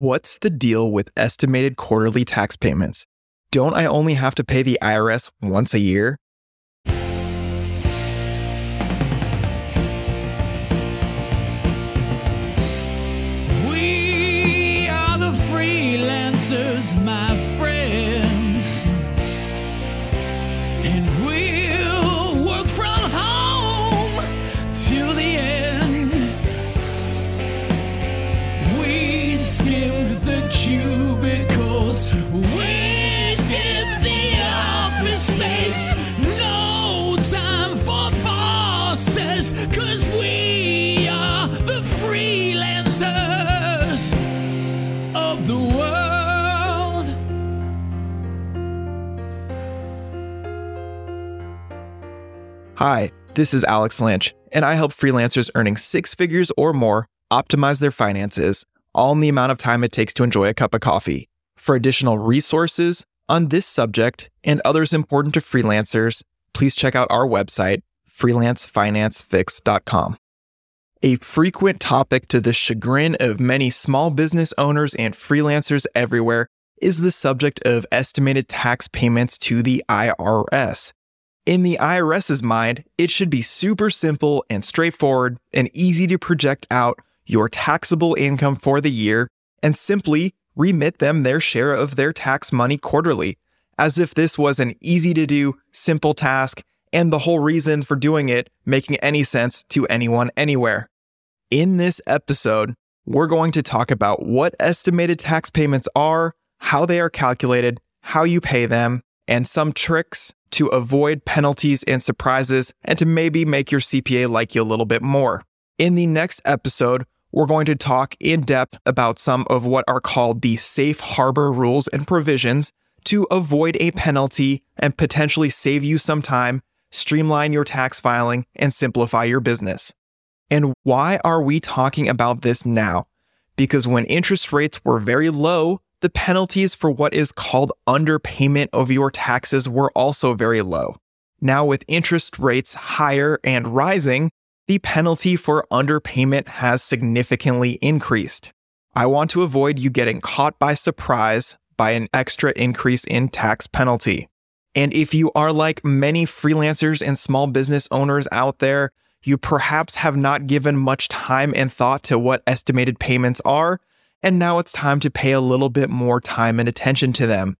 What's the deal with estimated quarterly tax payments? Don't I only have to pay the IRS once a year? Hi, this is Alex Lynch, and I help freelancers earning six figures or more optimize their finances, all in the amount of time it takes to enjoy a cup of coffee. For additional resources on this subject and others important to freelancers, please check out our website, freelancefinancefix.com. A frequent topic to the chagrin of many small business owners and freelancers everywhere is the subject of estimated tax payments to the IRS. In the IRS's mind, it should be super simple and straightforward and easy to project out your taxable income for the year and simply remit them their share of their tax money quarterly, as if this was an easy to do, simple task and the whole reason for doing it making any sense to anyone anywhere. In this episode, we're going to talk about what estimated tax payments are, how they are calculated, how you pay them, and some tricks to avoid penalties and surprises and to maybe make your CPA like you a little bit more. In the next episode, we're going to talk in depth about some of what are called the safe harbor rules and provisions to avoid a penalty and potentially save you some time, streamline your tax filing, and simplify your business. And why are we talking about this now? Because when interest rates were very low, the penalties for what is called underpayment of your taxes were also very low. Now, with interest rates higher and rising, the penalty for underpayment has significantly increased. I want to avoid you getting caught by surprise by an extra increase in tax penalty. And if you are like many freelancers and small business owners out there, you perhaps have not given much time and thought to what estimated payments are, and now it's time to pay a little bit more time and attention to them.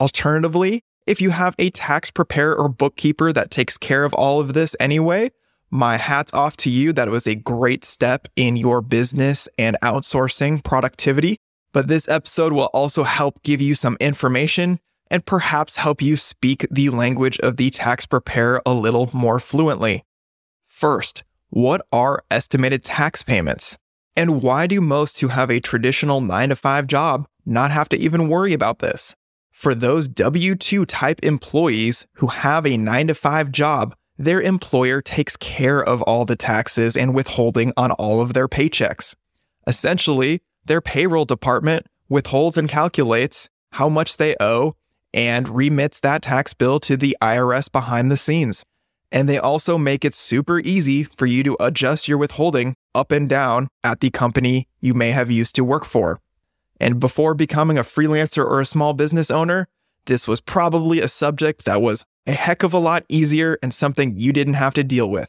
Alternatively, if you have a tax preparer or bookkeeper that takes care of all of this anyway, my hat's off to you. That was a great step in your business and outsourcing productivity. But this episode will also help give you some information and perhaps help you speak the language of the tax preparer a little more fluently. First, what are estimated tax payments? And why do most who have a traditional 9 to 5 job not have to even worry about this? For those W 2 type employees who have a 9 to 5 job, their employer takes care of all the taxes and withholding on all of their paychecks. Essentially, their payroll department withholds and calculates how much they owe and remits that tax bill to the IRS behind the scenes. And they also make it super easy for you to adjust your withholding up and down at the company you may have used to work for. And before becoming a freelancer or a small business owner, this was probably a subject that was a heck of a lot easier and something you didn't have to deal with.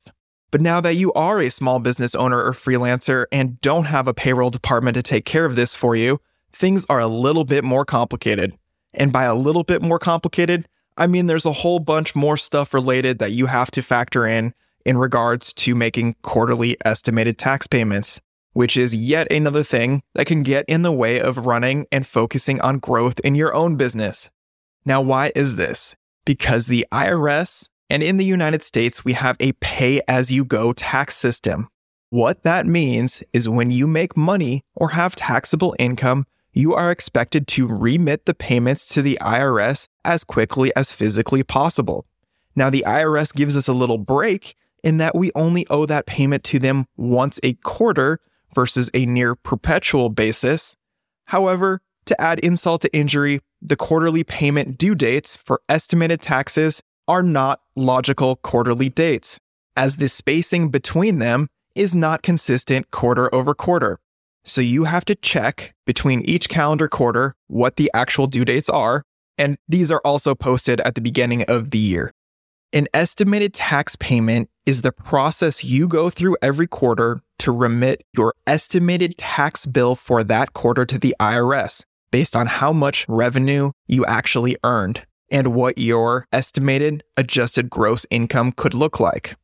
But now that you are a small business owner or freelancer and don't have a payroll department to take care of this for you, things are a little bit more complicated. And by a little bit more complicated, I mean there's a whole bunch more stuff related that you have to factor in in regards to making quarterly estimated tax payments, which is yet another thing that can get in the way of running and focusing on growth in your own business. Now, why is this? Because the IRS and in the United States, we have a pay as you go tax system. What that means is when you make money or have taxable income, you are expected to remit the payments to the IRS as quickly as physically possible. Now, the IRS gives us a little break in that we only owe that payment to them once a quarter versus a near perpetual basis. However, to add insult to injury, the quarterly payment due dates for estimated taxes are not logical quarterly dates, as the spacing between them is not consistent quarter over quarter. So you have to check between each calendar quarter what the actual due dates are. And these are also posted at the beginning of the year. An estimated tax payment is the process you go through every quarter to remit your estimated tax bill for that quarter to the IRS based on how much revenue you actually earned and what your estimated adjusted gross income could look like.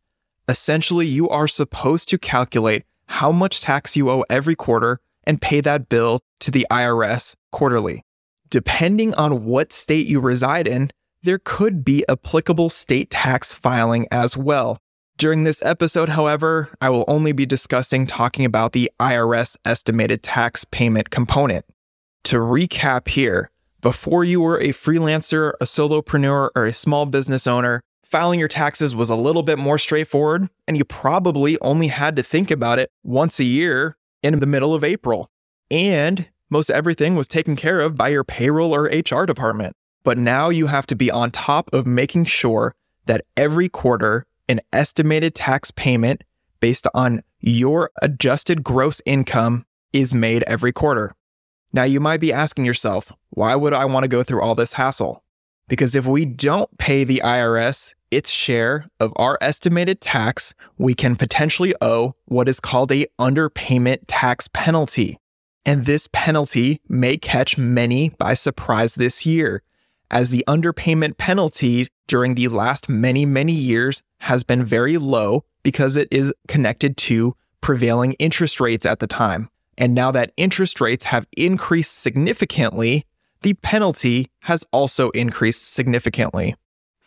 Essentially, you are supposed to calculate how much tax you owe every quarter and pay that bill to the IRS quarterly. Depending on what state you reside in, there could be applicable state tax filing as well. During this episode, however, I will only be discussing talking about the IRS estimated tax payment component. To recap here, before you were a freelancer, a solopreneur, or a small business owner, filing your taxes was a little bit more straightforward, and you probably only had to think about it once a year in the middle of April. And most everything was taken care of by your payroll or HR department. But now you have to be on top of making sure that every quarter, an estimated tax payment based on your adjusted gross income is made every quarter. Now, you might be asking yourself, why would I want to go through all this hassle? Because if we don't pay the IRS its share of our estimated tax, we can potentially owe what is called a underpayment tax penalty. And this penalty may catch many by surprise this year, as the underpayment penalty during the last many, many years has been very low because it is connected to prevailing interest rates at the time. And now that interest rates have increased significantly, the penalty has also increased significantly.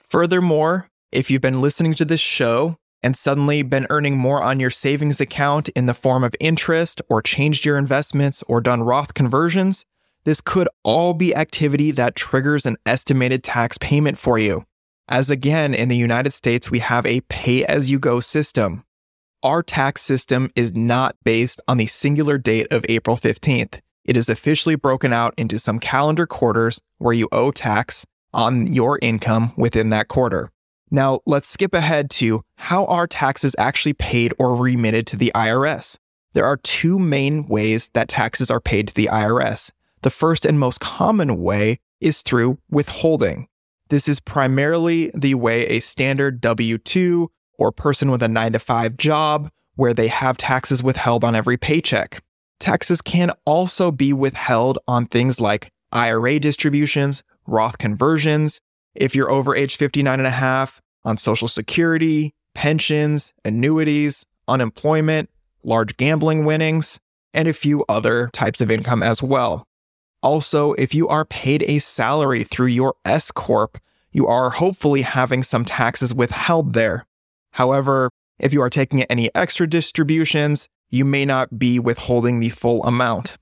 Furthermore, if you've been listening to this show and suddenly been earning more on your savings account in the form of interest or changed your investments or done Roth conversions, this could all be activity that triggers an estimated tax payment for you. As again, in the United States, we have a pay as you go system. Our tax system is not based on the singular date of April 15th it is officially broken out into some calendar quarters where you owe tax on your income within that quarter. Now, let's skip ahead to how are taxes actually paid or remitted to the IRS? There are two main ways that taxes are paid to the IRS. The first and most common way is through withholding. This is primarily the way a standard W 2 or person with a 9 to 5 job where they have taxes withheld on every paycheck. Taxes can also be withheld on things like IRA distributions, Roth conversions, if you're over age 59 and a half, on Social Security, pensions, annuities, unemployment, large gambling winnings, and a few other types of income as well. Also, if you are paid a salary through your S Corp, you are hopefully having some taxes withheld there. However, if you are taking any extra distributions, you may not be withholding the full amount.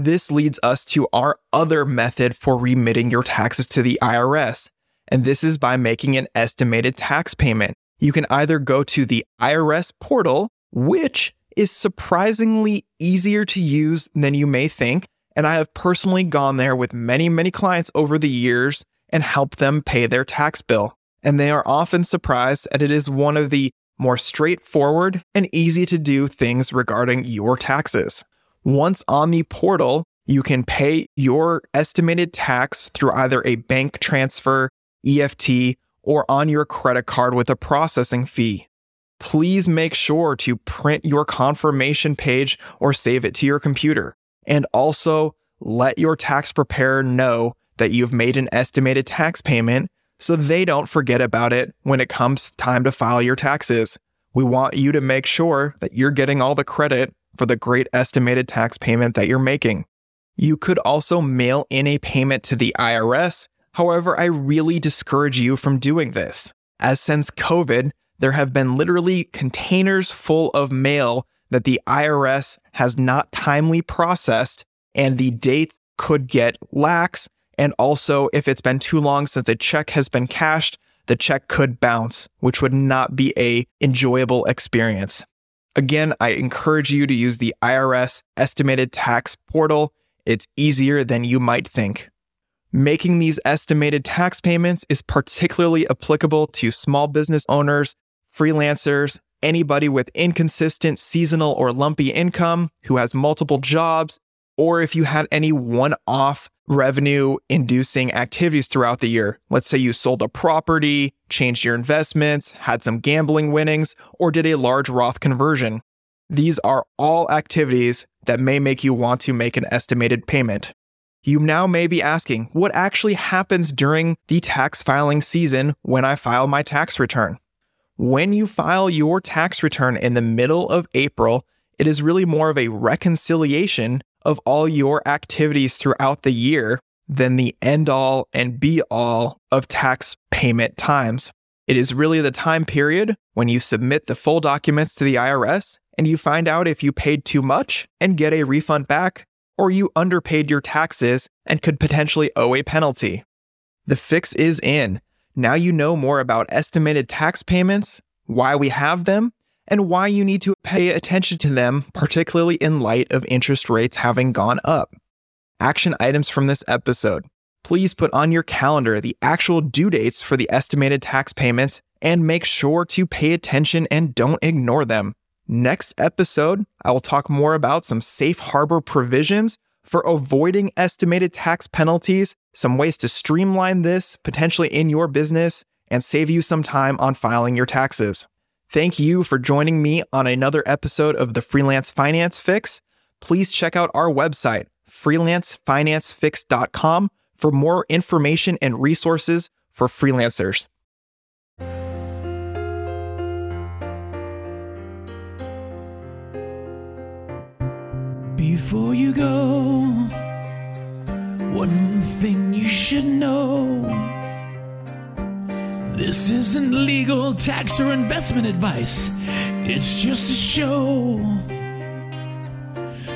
This leads us to our other method for remitting your taxes to the IRS, and this is by making an estimated tax payment. You can either go to the IRS portal, which is surprisingly easier to use than you may think. And I have personally gone there with many, many clients over the years and helped them pay their tax bill. And they are often surprised that it is one of the more straightforward and easy to do things regarding your taxes. Once on the portal, you can pay your estimated tax through either a bank transfer, EFT, or on your credit card with a processing fee. Please make sure to print your confirmation page or save it to your computer. And also let your tax preparer know that you've made an estimated tax payment so they don't forget about it when it comes time to file your taxes. We want you to make sure that you're getting all the credit for the great estimated tax payment that you're making. You could also mail in a payment to the IRS. However, I really discourage you from doing this, as since COVID, there have been literally containers full of mail that the IRS has not timely processed, and the dates could get lax and also, if it's been too long since a check has been cashed, the check could bounce, which would not be a enjoyable experience. Again, I encourage you to use the IRS estimated tax portal. It's easier than you might think. Making these estimated tax payments is particularly applicable to small business owners, freelancers, anybody with inconsistent seasonal or lumpy income who has multiple jobs, or if you had any one off revenue inducing activities throughout the year. Let's say you sold a property, changed your investments, had some gambling winnings, or did a large Roth conversion. These are all activities that may make you want to make an estimated payment. You now may be asking, what actually happens during the tax filing season when I file my tax return? When you file your tax return in the middle of April, it is really more of a reconciliation of all your activities throughout the year than the end all and be all of tax payment times. It is really the time period when you submit the full documents to the IRS and you find out if you paid too much and get a refund back, or you underpaid your taxes and could potentially owe a penalty. The fix is in. Now you know more about estimated tax payments, why we have them, and why you need to pay attention to them, particularly in light of interest rates having gone up. Action items from this episode. Please put on your calendar the actual due dates for the estimated tax payments and make sure to pay attention and don't ignore them. Next episode, I will talk more about some safe harbor provisions for avoiding estimated tax penalties, some ways to streamline this potentially in your business, and save you some time on filing your taxes. Thank you for joining me on another episode of the Freelance Finance Fix. Please check out our website, freelancefinancefix.com, for more information and resources for freelancers. Before you go, one thing you should know. This isn't legal tax or investment advice. It's just a show.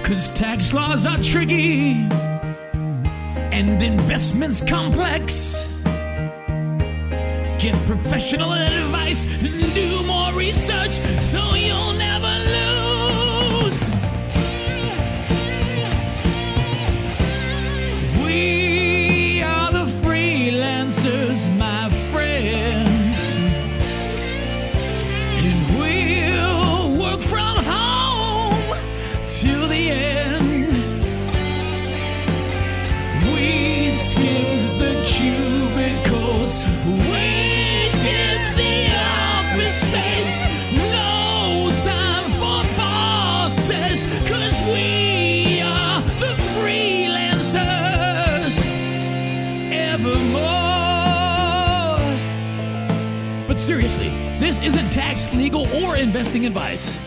Cause tax laws are tricky and investments complex. Get professional advice and do more research so you'll isn't tax, legal, or investing advice.